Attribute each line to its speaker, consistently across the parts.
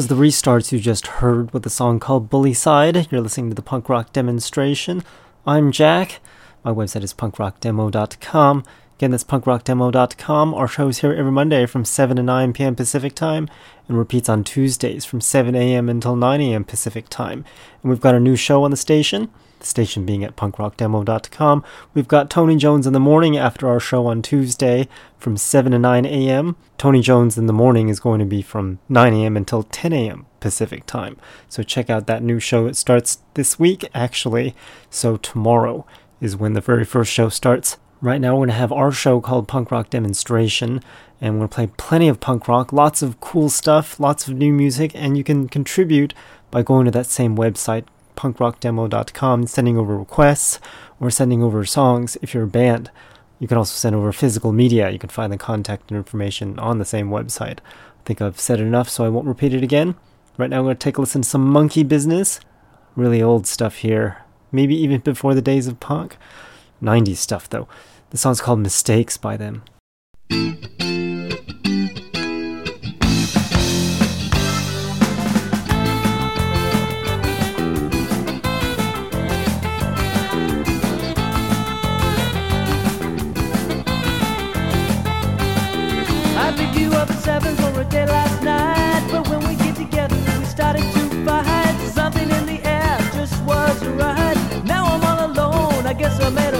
Speaker 1: was the restarts you just heard with a song called Bully Side. You're listening to the punk rock demonstration. I'm Jack. My website is punkrockdemo.com. Again, that's punkrockdemo.com. Our show is here every Monday from 7 to 9 p.m. Pacific time and repeats on Tuesdays from 7 a.m. until 9 a.m. Pacific time. And we've got a new show on the station the station being at punkrockdemo.com. We've got Tony Jones in the morning after our show on Tuesday from 7 to 9 a.m. Tony Jones in the morning is going to be from 9 a.m. until 10 a.m. Pacific time. So check out that new show. It starts this week, actually. So tomorrow is when the very first show starts. Right now, we're going to have our show called Punk Rock Demonstration, and we're going to play plenty of punk rock, lots of cool stuff, lots of new music, and you can contribute by going to that same website, punkrockdemo.com, sending over requests or sending over songs if you're a band. You can also send over physical media. You can find the contact information on the same website. I think I've said enough, so I won't repeat it again. Right now, I'm going to take a listen to some monkey business. Really old stuff here. Maybe even before the days of punk. 90s stuff, though. The song's called Mistakes by them.
Speaker 2: birthday last night, but when we get together, we started to fight. Something in the
Speaker 3: air just wasn't right. Now I'm all alone. I guess I made a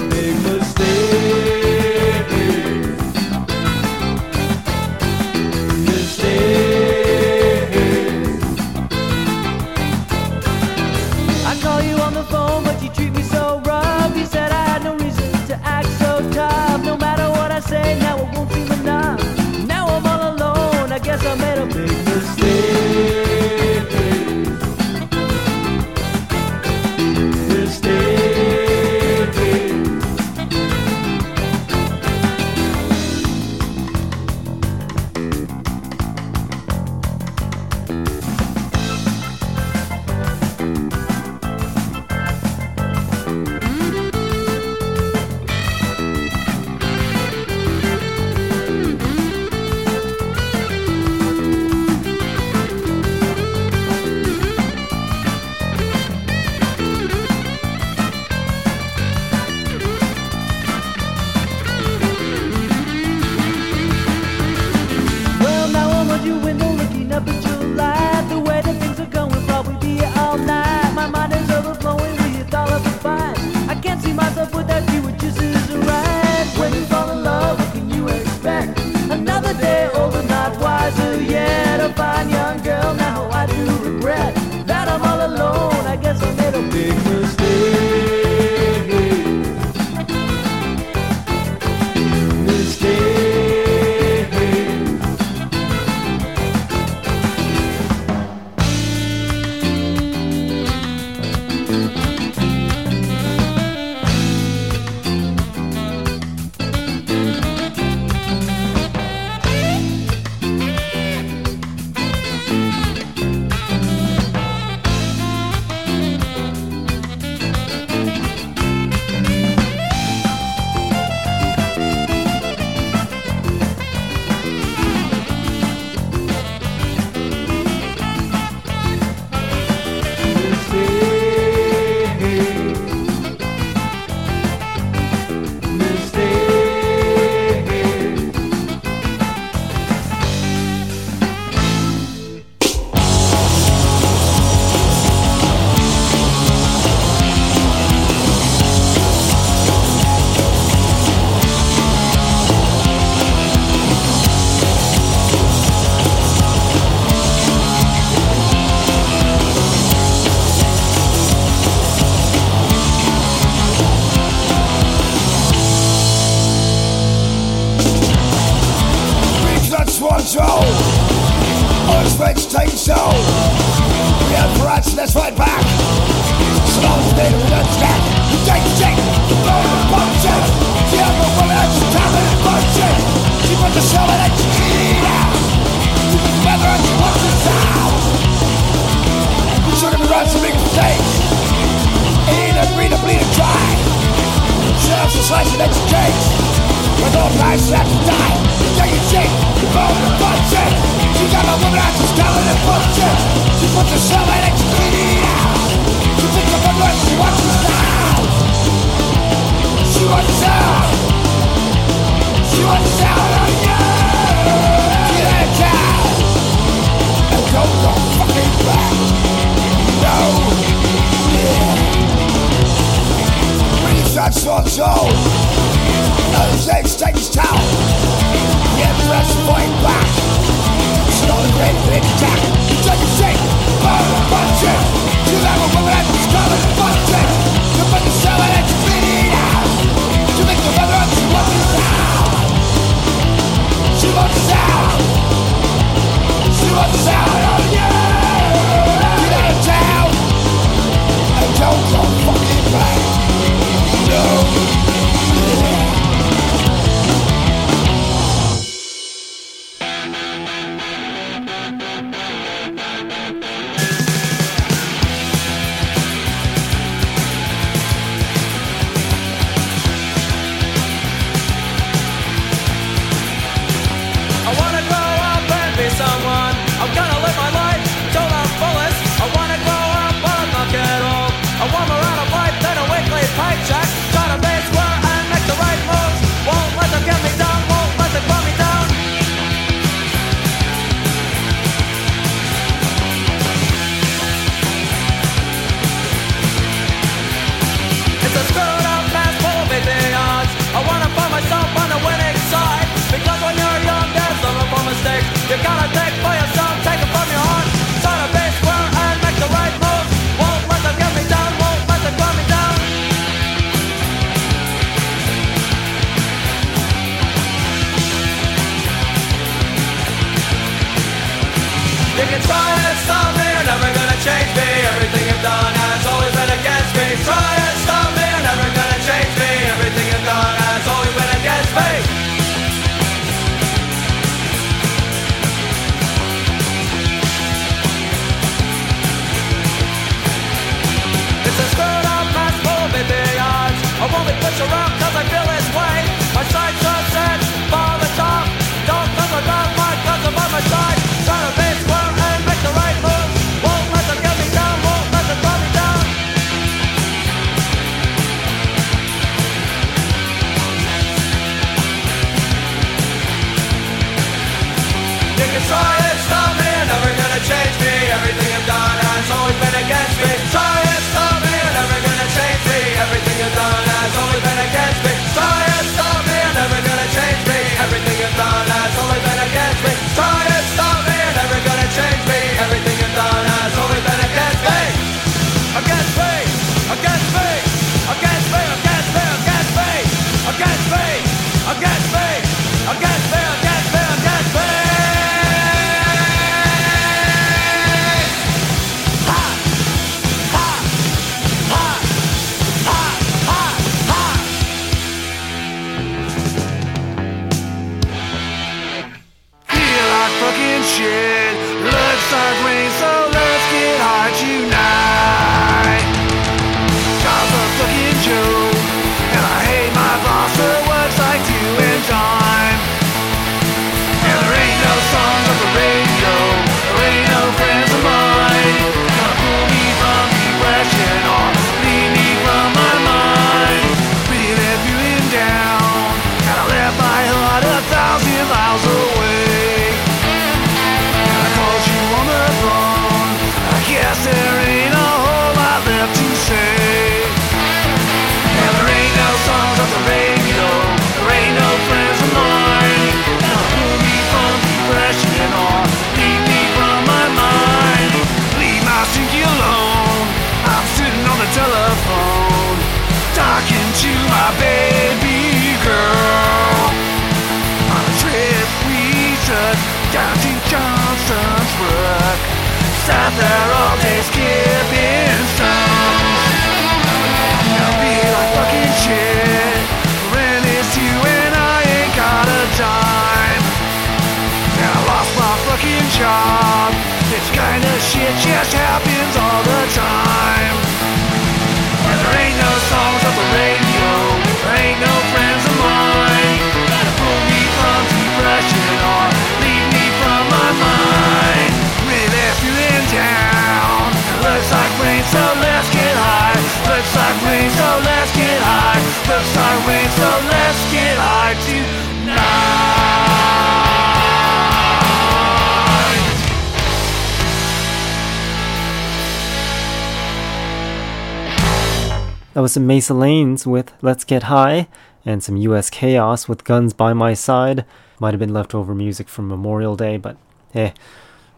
Speaker 1: was some Mesa Lanes with Let's Get High, and some US Chaos with Guns by My Side. Might have been leftover music from Memorial Day, but eh.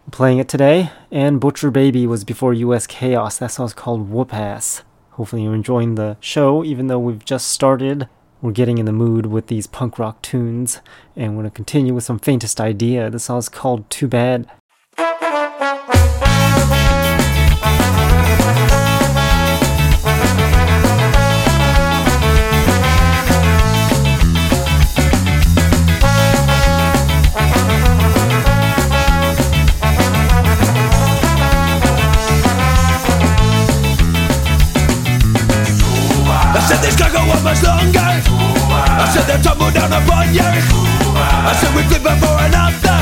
Speaker 1: I'm playing it today, and Butcher Baby was before US Chaos. That song's called Whoop Ass. Hopefully, you're enjoying the show, even though we've just started. We're getting in the mood with these punk rock tunes, and we're gonna continue with some faintest idea. This song's called Too Bad.
Speaker 4: Said they tumble down upon you. I said we flipping before and after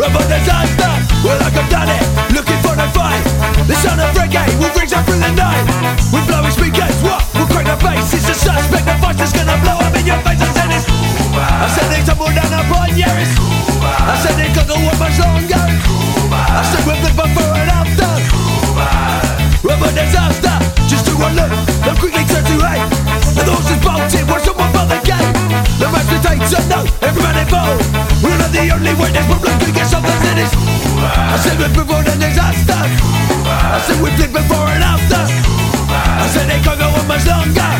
Speaker 4: Of disaster. Well I've done it Looking for the fight. The sound of reggae Will brings up through the night. We after, we flick before and after. I said it can't go on much longer.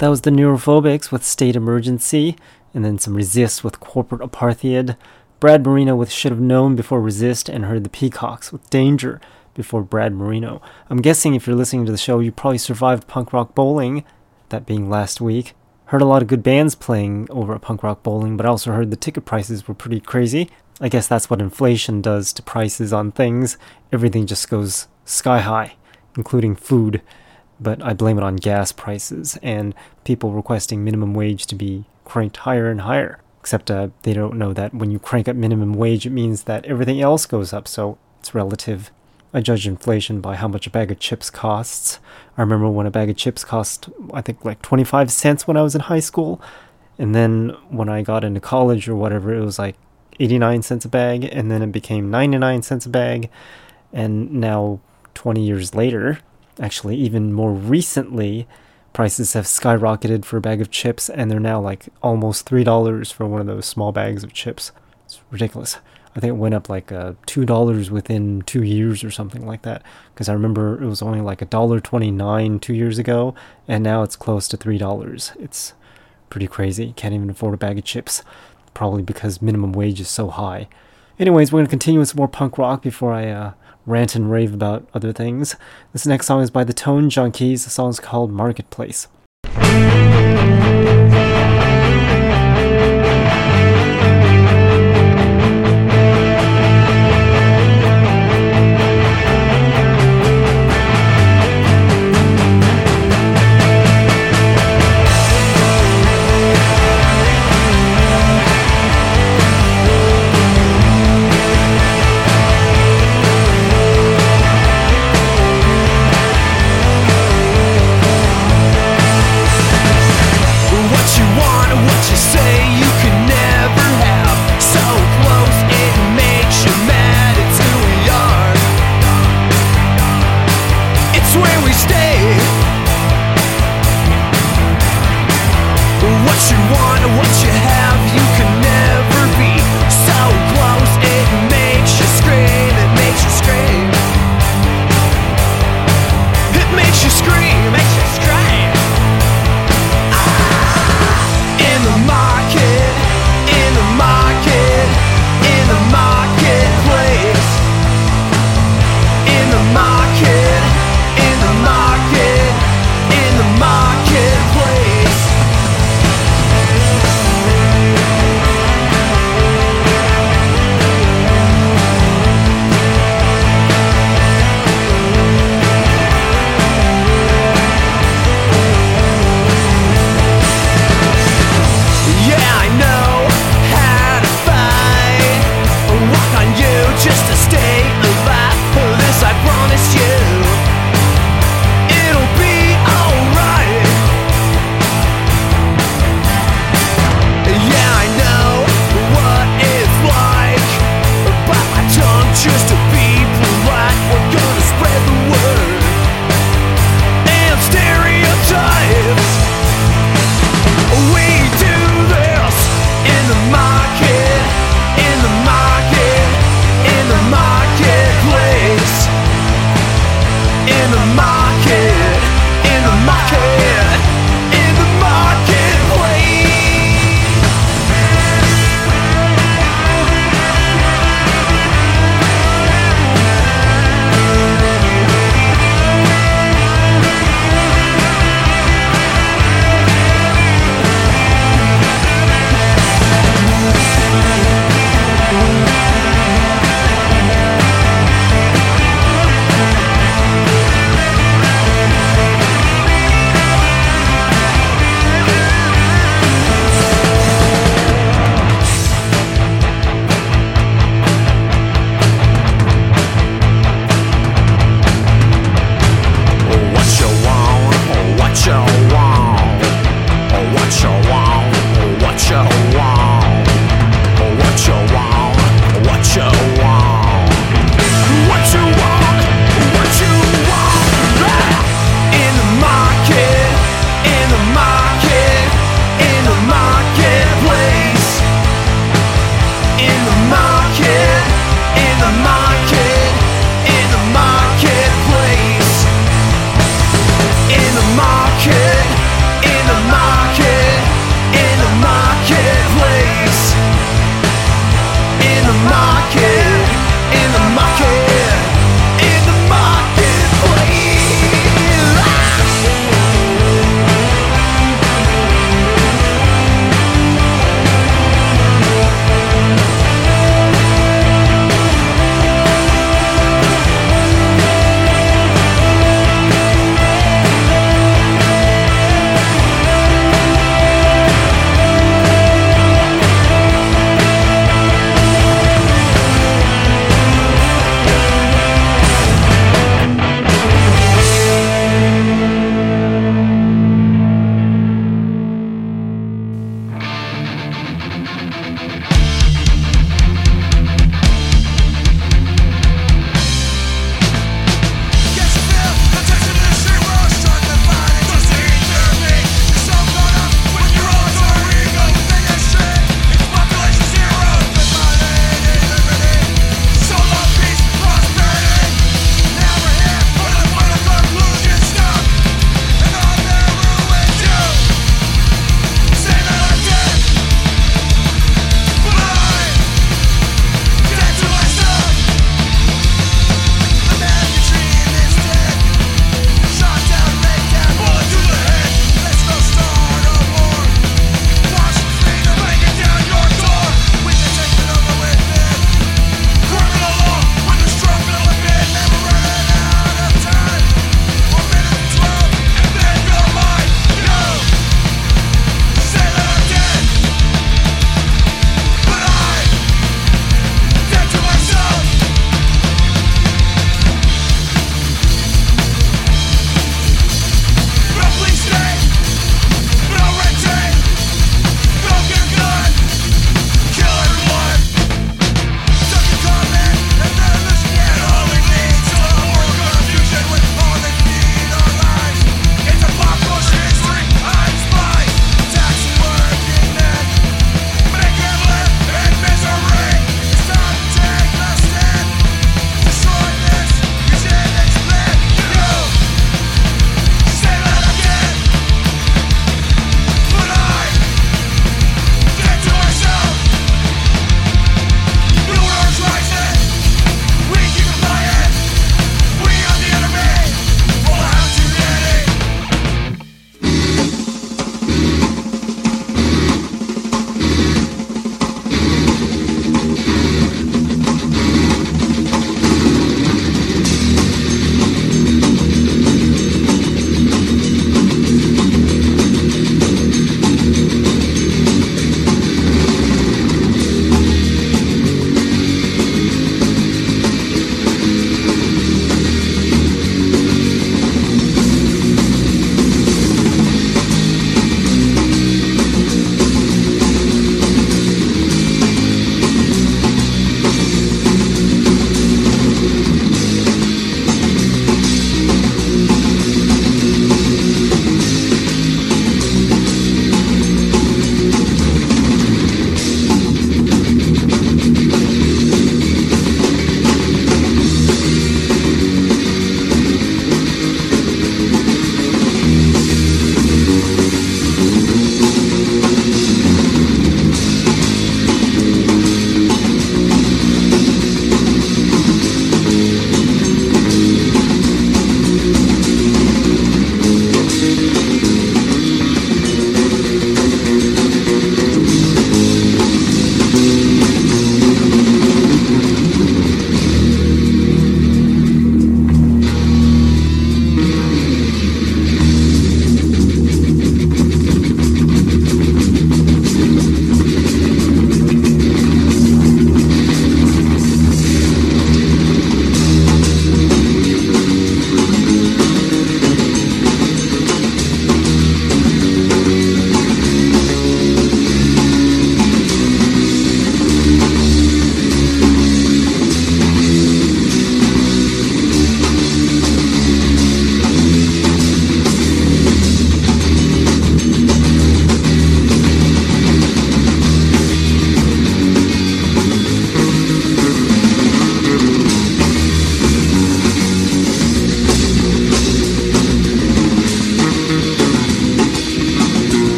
Speaker 5: That
Speaker 1: was the Neurophobics with State Emergency, and then some Resist with Corporate Apartheid. Brad Marino with Should Have Known before Resist, and heard the Peacocks with Danger before Brad Marino. I'm guessing if you're listening to the show, you probably survived Punk Rock Bowling, that being last week. Heard a lot of good bands playing over at Punk Rock Bowling, but I also heard the ticket prices were pretty crazy. I guess that's what inflation does to prices on things. Everything just goes sky high, including food. But I blame it on gas prices and people requesting minimum wage to be cranked higher and higher. Except uh, they don't know that when you crank up minimum wage, it means that everything else goes up, so it's relative. I judge inflation by how much a bag of chips costs. I remember when a bag of chips cost, I think, like 25 cents when I was in high school. And then when I got into college or whatever, it was like 89 cents a bag. And then it became 99 cents a bag. And now, 20 years later, actually, even more recently, prices have skyrocketed for a bag of chips. And they're now like almost $3 for one of those small bags of chips. It's ridiculous. I think it went up like uh, two dollars within two years or something like that. Because I remember it was only like a dollar twenty nine two years ago, and now it's close to three dollars. It's pretty crazy. Can't even afford a bag of chips, probably because minimum wage is so high. Anyways, we're gonna continue with some more punk rock before I uh, rant and rave about other things. This next song is by the Tone Junkies. The song's called Marketplace.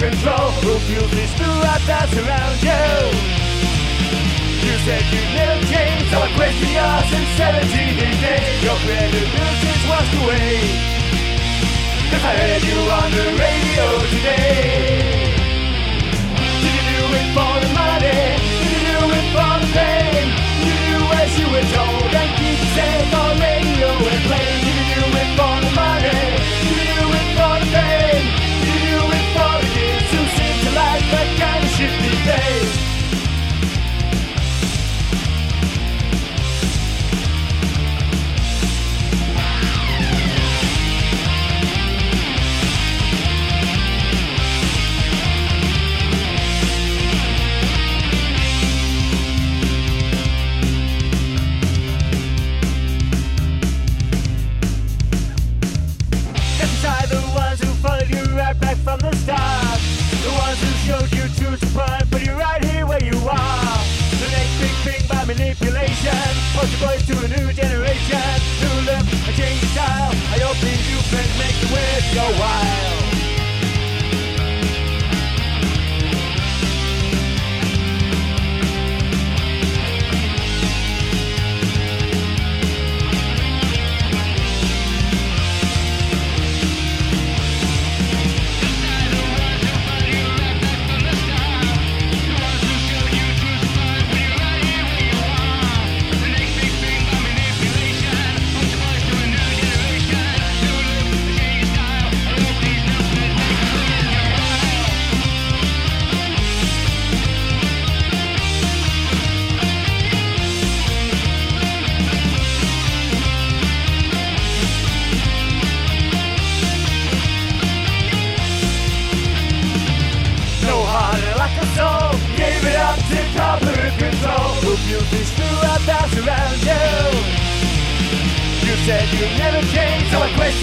Speaker 6: Control. Who fuels these throughout that's around you? You said you'd never change, so I question your sincerity these days. Your credibility's washed away. Cause I heard you on the radio today. Did you do it for the money? Did you do it for the fame? Did you as you were told days? Push your voice to a new generation. New look, a change style. I hope these new friends make it worth your while.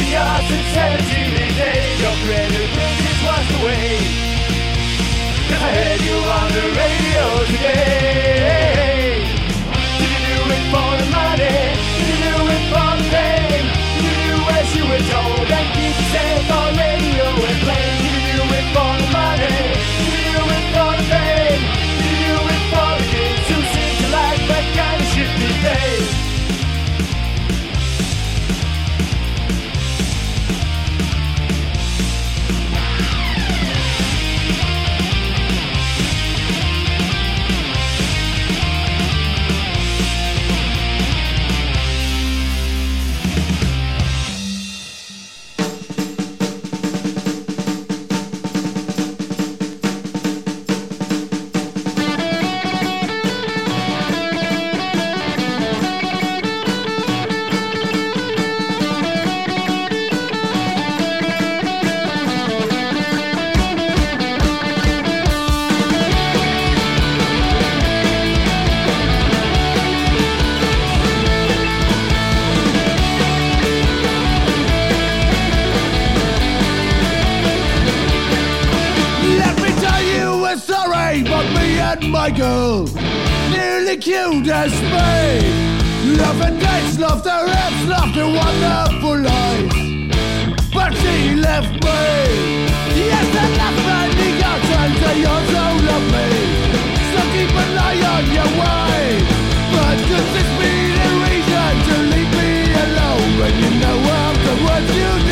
Speaker 6: Your sincerity these days. Your credibility's washed away. Cause I heard you on the radio today. Did you do it for the money? Did you do it for the fame? Did you do as you were told and keep saying on
Speaker 2: my girl. Nearly killed as me. Love and dance, love the raps, love the wonderful life. But she left me. Yes, I left many girls and they also love me. So keep an eye on your way. But could this be the reason to leave me alone when you know words you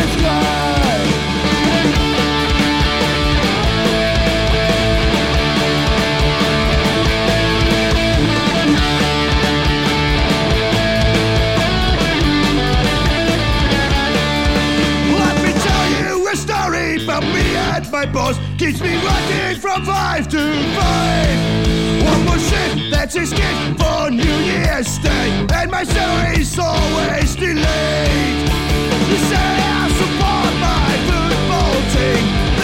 Speaker 2: my boss. Keeps me working from five to five. One more shift, that's his gift for New Year's Day. And my salary's always delayed. You say I support my football team.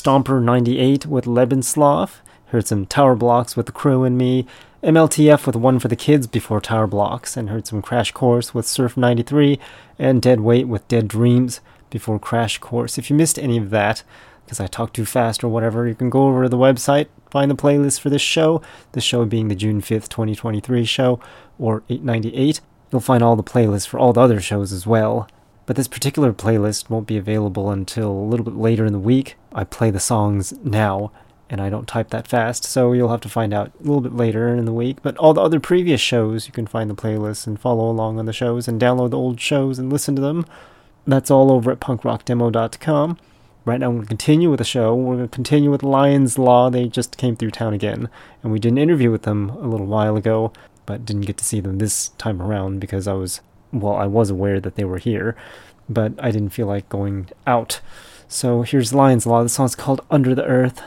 Speaker 1: Stomper 98 with Lebenslauf. Heard some Tower Blocks with The Crew and Me. MLTF with One for the Kids before Tower Blocks. And heard some Crash Course with Surf 93. And Dead Weight with Dead Dreams before Crash Course. If you missed any of that, because I talked too fast or whatever, you can go over to the website, find the playlist for this show. the show being the June 5th, 2023 show, or 898. You'll find all the playlists for all the other shows as well. But this particular playlist won't be available until a little bit later in the week. I play the songs now, and I don't type that fast, so you'll have to find out a little bit later in the week. But all the other previous shows, you can find the playlists and follow along on the shows and download the old shows and listen to them. That's all over at punkrockdemo.com. Right now, we're going to continue with the show. We're going to continue with Lions Law. They just came through town again, and we did an interview with them a little while ago, but didn't get to see them this time around because I was, well, I was aware that they were here, but I didn't feel like going out. So here's Lions Law. The song's called Under the Earth.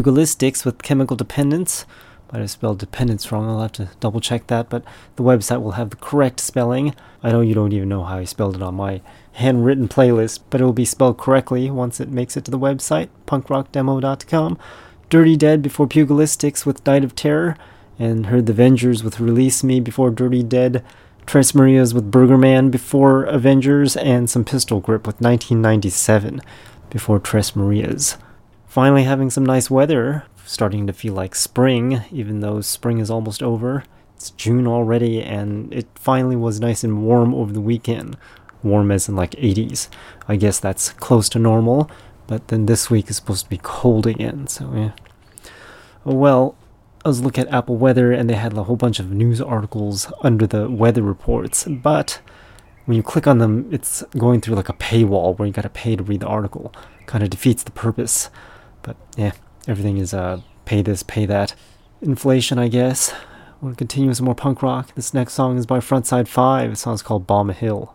Speaker 1: Pugilistics with chemical dependence. Might have spelled dependence wrong. I'll have to double check that, but the website will have the correct spelling. I know you don't even know how I spelled it on my handwritten playlist, but it will be spelled correctly once it makes it to the website, punkrockdemo.com. Dirty Dead before Pugilistics with Night of Terror, and heard the Avengers with Release Me before Dirty Dead. Tres Marias with Burger Man before Avengers, and some Pistol Grip with 1997 before Tres Marias. Finally, having some nice weather, starting to feel like spring, even though spring is almost over. It's June already, and it finally was nice and warm over the weekend. Warm as in like 80s. I guess that's close to normal, but then this week is supposed to be cold again, so yeah. Well, I was looking at Apple Weather, and they had a whole bunch of news articles under the weather reports, but when you click on them, it's going through like a paywall where you gotta pay to read the article. Kind of defeats the purpose. But yeah, everything is uh, pay this, pay that. Inflation, I guess. We'll continue with some more punk rock. This next song is by Frontside 5. The song's called Bomb Hill.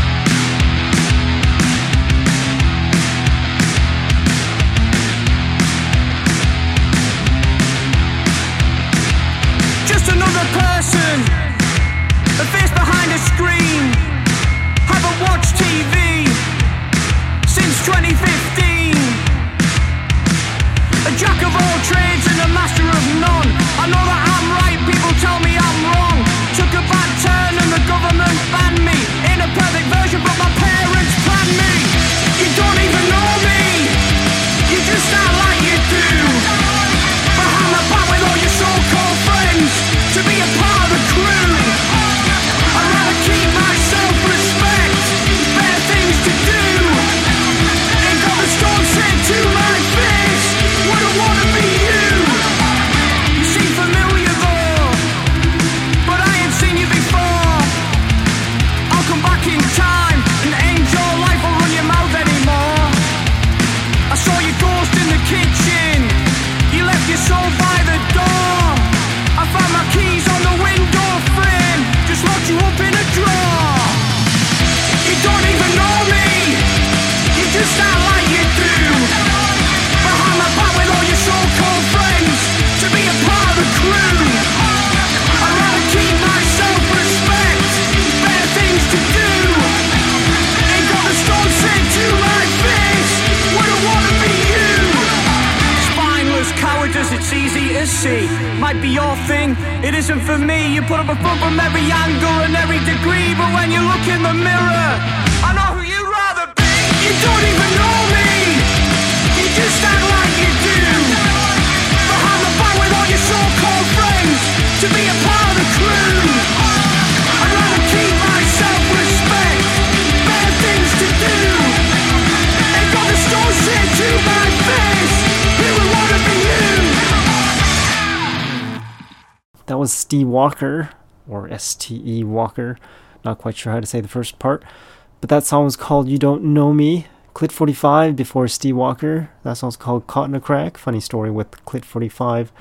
Speaker 7: Might be your thing, it isn't for me. You put up a front from every angle and every degree, but when you look in the mirror, I know who you'd rather be. You don't even know me. You just act like you do. Behind the back with all your so-called friends to be a
Speaker 1: That was Steve Walker, or S T E Walker. Not quite sure how to say the first part. But that song was called You Don't Know Me. Clit 45 before Steve Walker. That song's called Caught in a Crack. Funny story with Clit 45.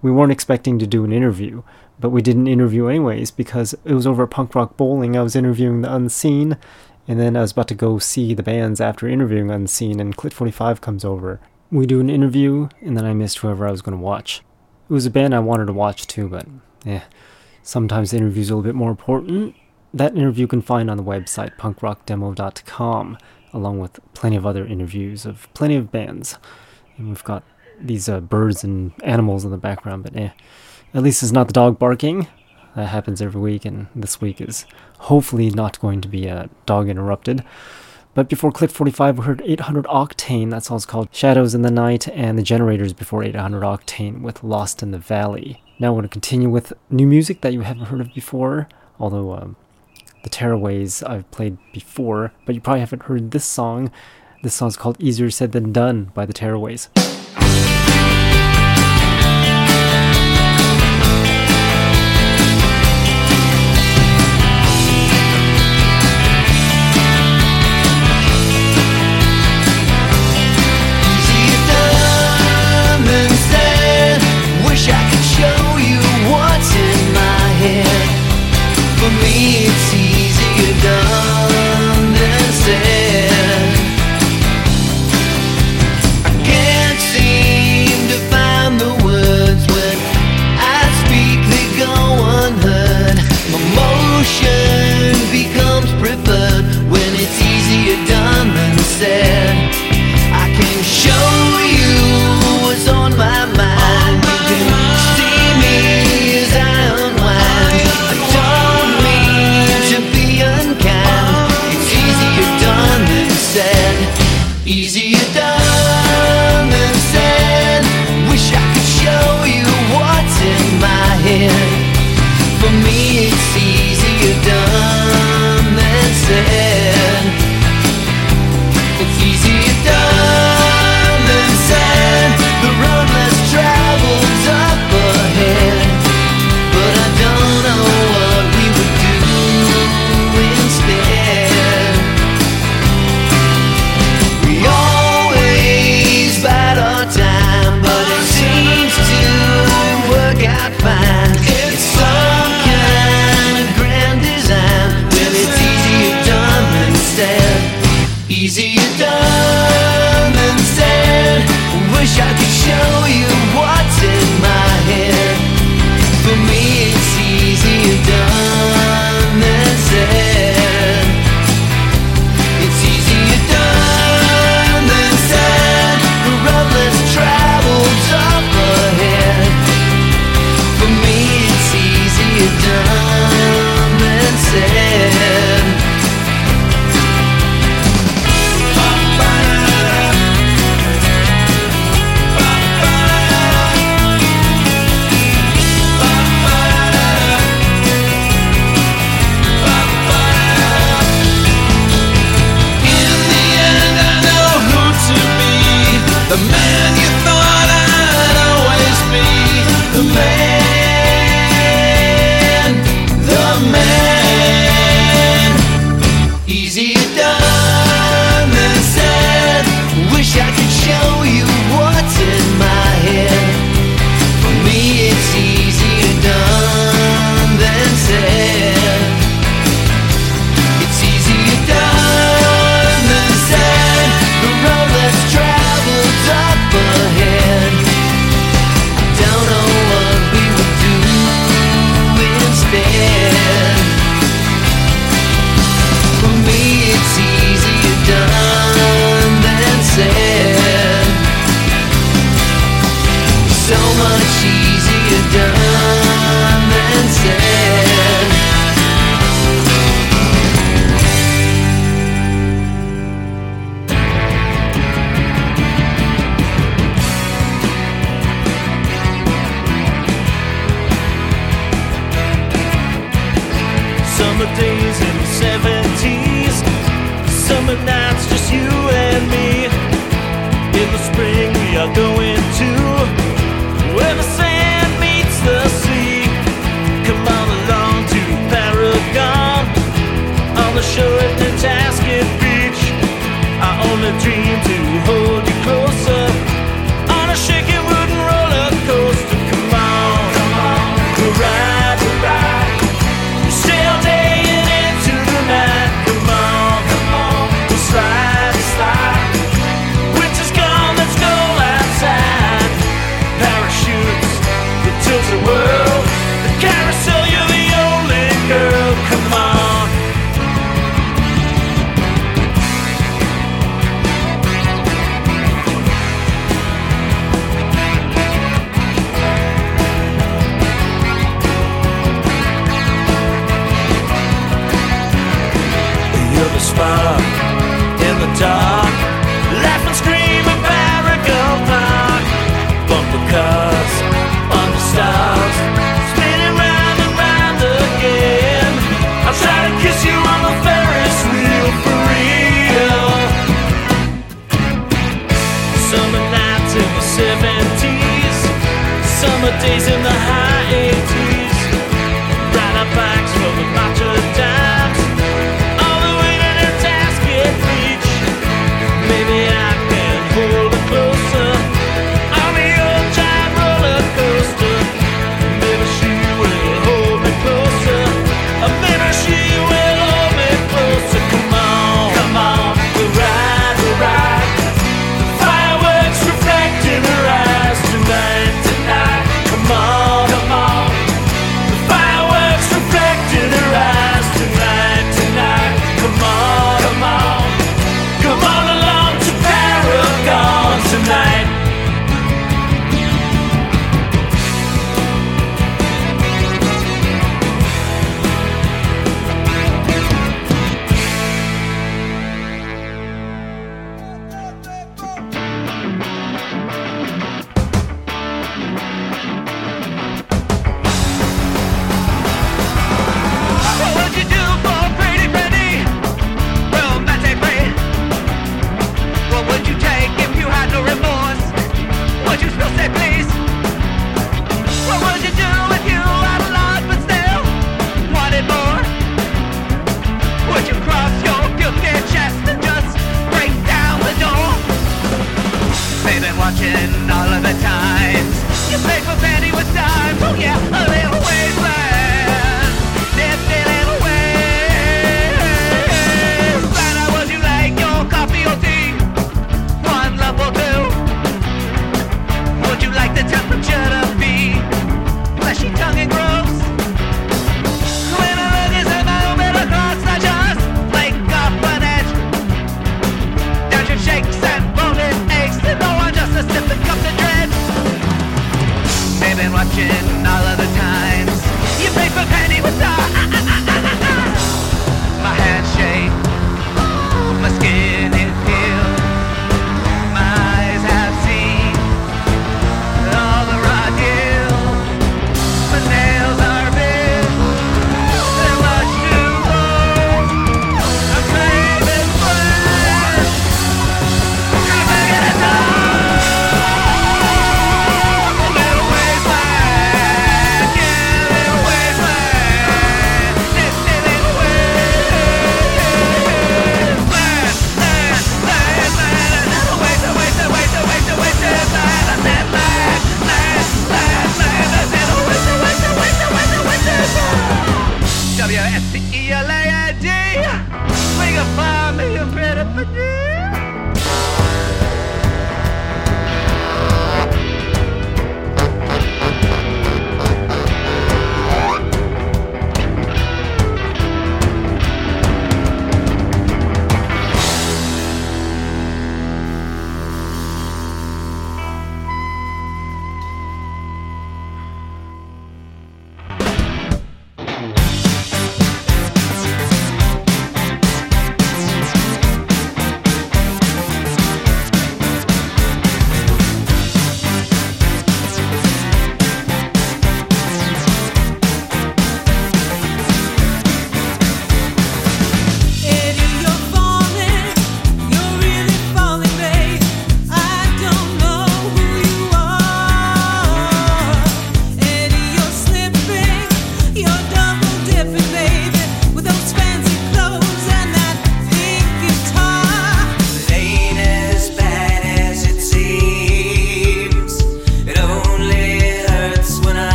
Speaker 1: We weren't expecting to do an interview, but we did an interview anyways because it was over at Punk Rock Bowling. I was interviewing the Unseen, and then I was about to go see the bands after interviewing Unseen, and Clit 45 comes over. We do an interview, and then I missed whoever I was going to watch. It was a band I wanted to watch too, but eh, sometimes the interview's a little bit more important. That interview you can find on the website punkrockdemo.com, along with plenty of other interviews of plenty of bands. And we've got these uh, birds and animals in the background, but eh, at least it's not the dog barking. That happens every week, and this week is hopefully not going to be uh, dog interrupted. But before Clit 45, we heard 800 Octane, that song's called Shadows in the Night, and the Generators before 800 Octane with Lost in the Valley. Now we're going to continue with new music that you haven't heard of before, although um, the Tearaways I've played before, but you probably haven't heard this song. This song's called Easier Said Than Done by the Tearaways.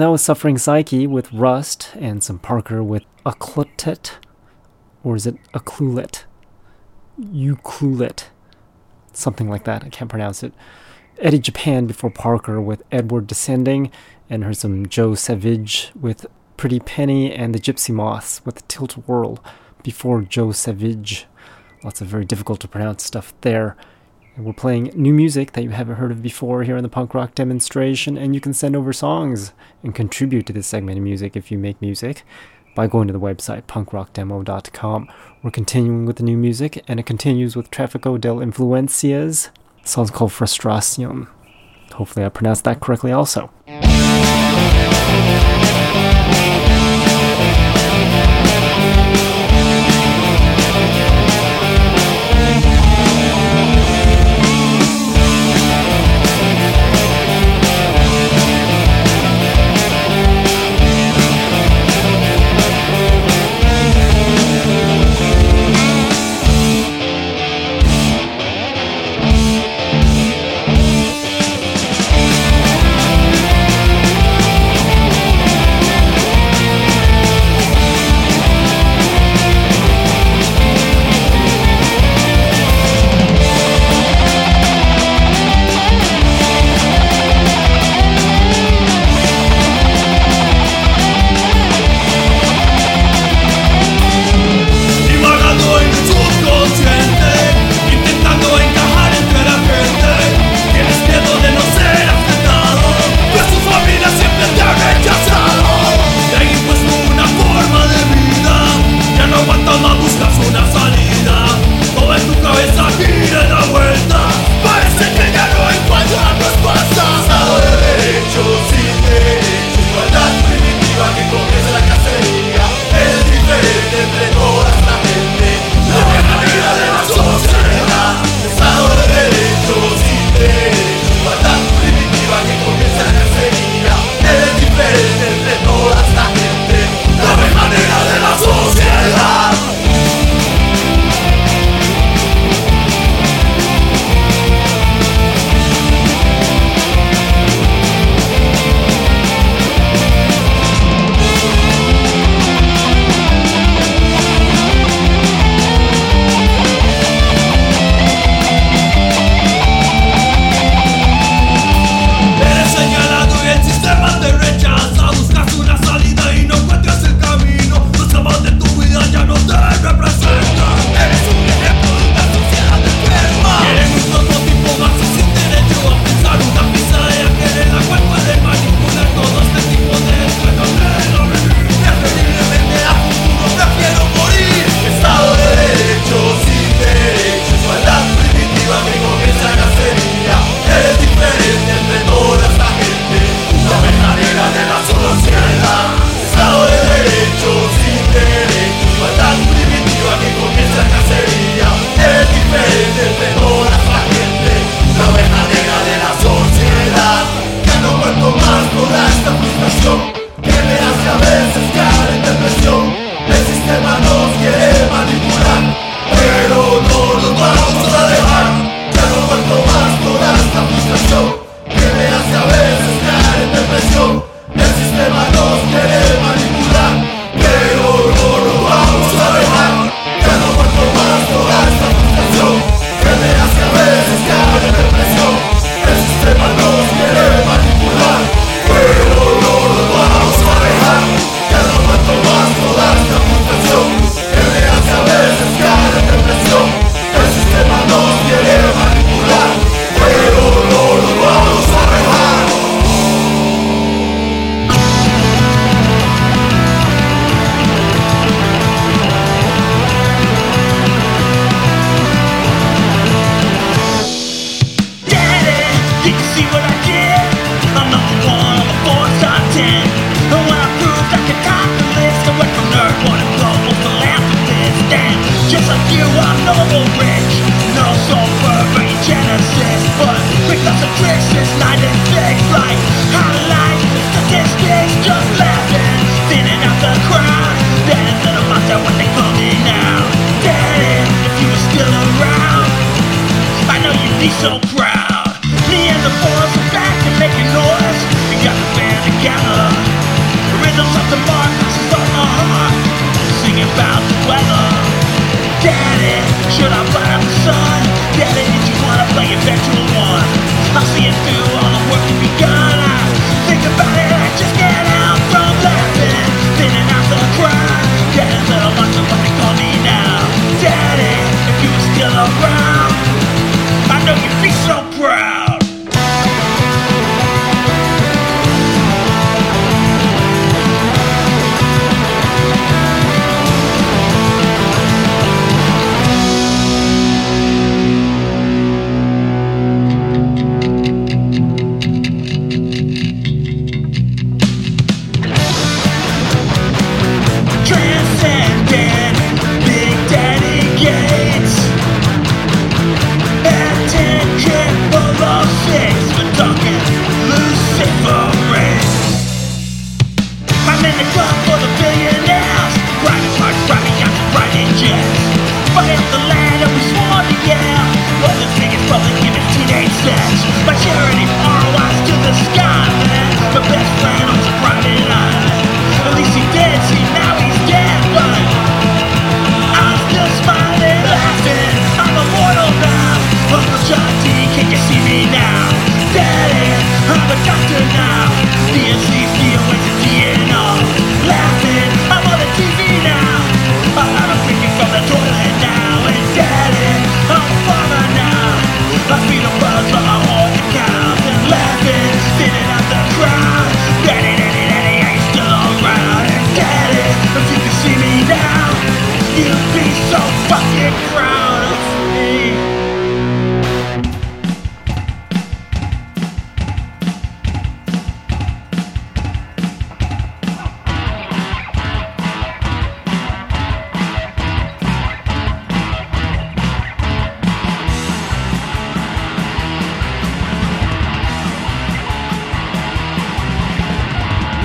Speaker 8: That
Speaker 4: was Suffering Psyche with Rust and some Parker with Occlutet. Or is it Occlulet? Euclulet. Something like that. I can't pronounce it. Eddie Japan before Parker with Edward Descending. And heard some Joe Savage with Pretty Penny and the Gypsy Moths with Tilt Whirl before Joe Savage. Lots of very difficult to pronounce stuff there. We're playing new music that you haven't heard of before here in the punk rock demonstration, and you can send over songs and contribute to this segment of music if you make music by going to the website punkrockdemo.com. We're continuing with the new music, and it continues with Trafico del Influencias. The song's called Frustración. Hopefully, I pronounced that correctly also.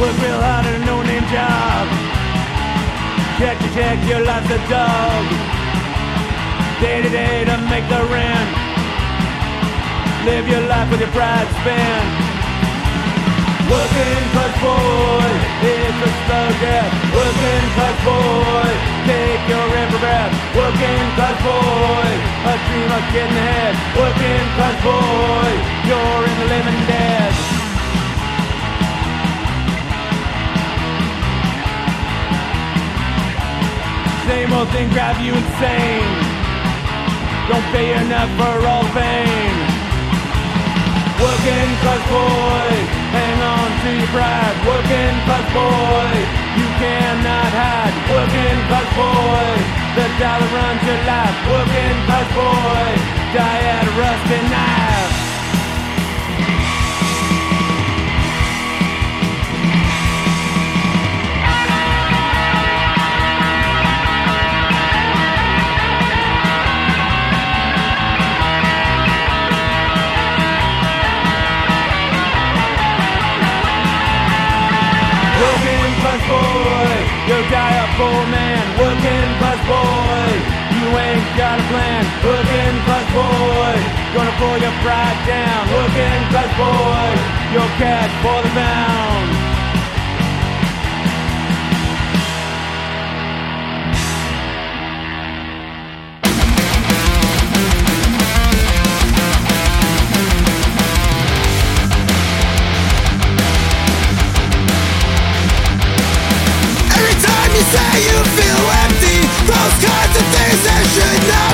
Speaker 9: Work
Speaker 6: real hard at a no-name job. Check to check, your life's a dog. Day to day to make the rent. Live your life with your pride spent. Working class boy, it's a slogan. Working class boy, take your every breath. Working class boy, a dream of getting ahead. Working class boy, you're in the living dead. Same old thing drive you insane. Don't pay enough for all pain. Working class boy, hang on to your pride. Working class boy, you cannot hide. Working class boy, the dollar runs your life. Working class boy, die at a rusty knife. You'll die a poor man. Working class boy, you ain't got a plan. Working class boy, gonna pull your pride down. Working class boy, your cash for the pound.
Speaker 10: Things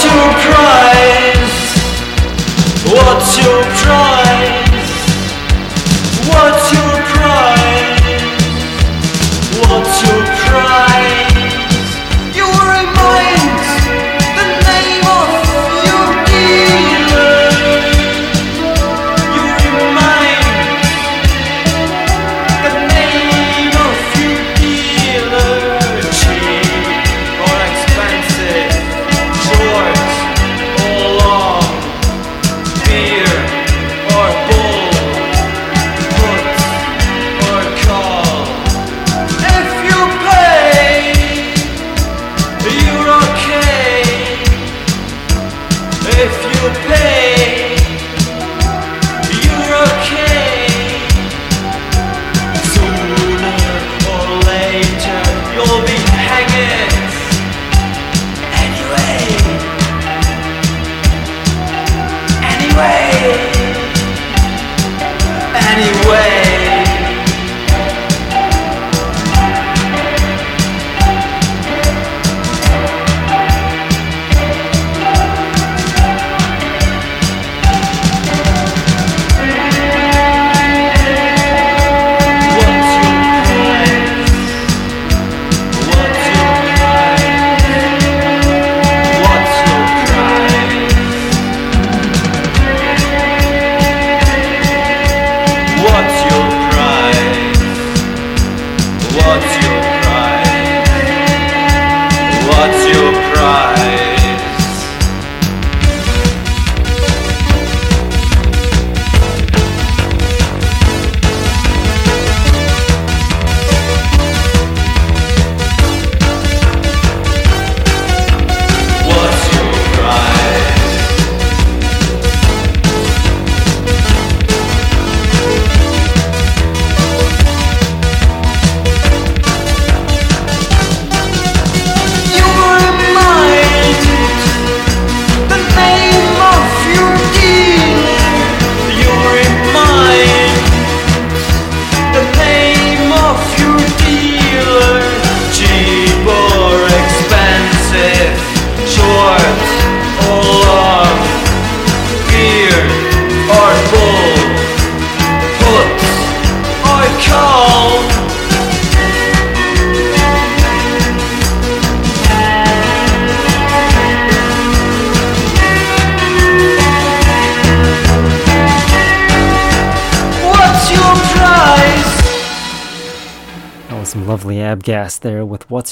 Speaker 11: What's your
Speaker 12: price? What's your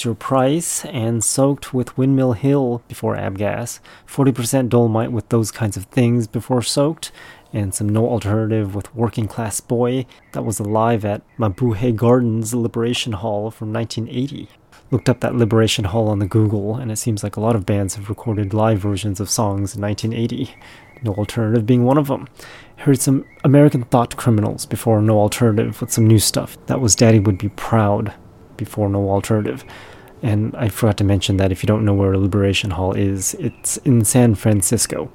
Speaker 12: Your Price
Speaker 1: and Soaked with Windmill Hill before Abgas. 40% Dolomite with Those Kinds of Things before Soaked. And some No Alternative with Working Class Boy. That was live at Mabuhay Gardens Liberation Hall from 1980. Looked up that Liberation Hall on the Google, and it seems like a lot of bands have recorded live versions of songs in 1980. No Alternative being one of them. Heard some American Thought Criminals before No Alternative with some new stuff. That was Daddy Would Be Proud before No Alternative. And I forgot to mention that if you don't know where Liberation Hall is, it's in San Francisco,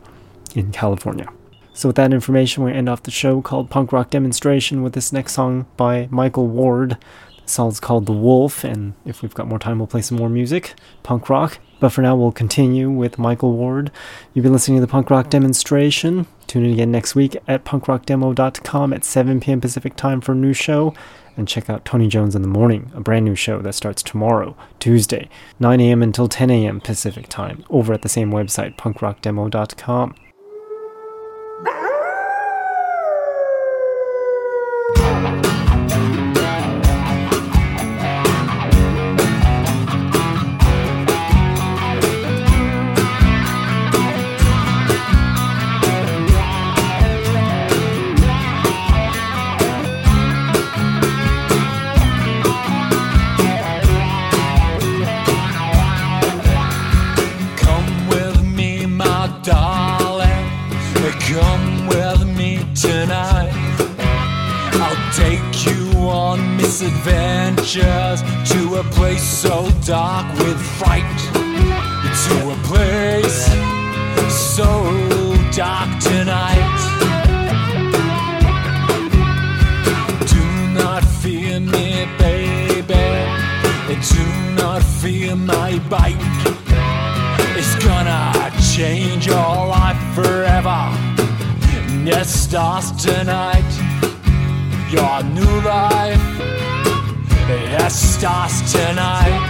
Speaker 1: in California. So, with that information, we end off the show called Punk Rock Demonstration with this next song by Michael Ward. The song's called The Wolf, and if we've got more time, we'll play some more music, punk rock. But for now, we'll continue with Michael Ward. You've been listening to the Punk Rock Demonstration. Tune in again next week at punkrockdemo.com at 7 p.m. Pacific time for a new show. And check out Tony Jones in the Morning, a brand new show that starts tomorrow, Tuesday, 9 a.m. until 10 a.m. Pacific time, over at the same website, punkrockdemo.com.
Speaker 13: Yes, starts tonight. Your new life. Yes, starts tonight.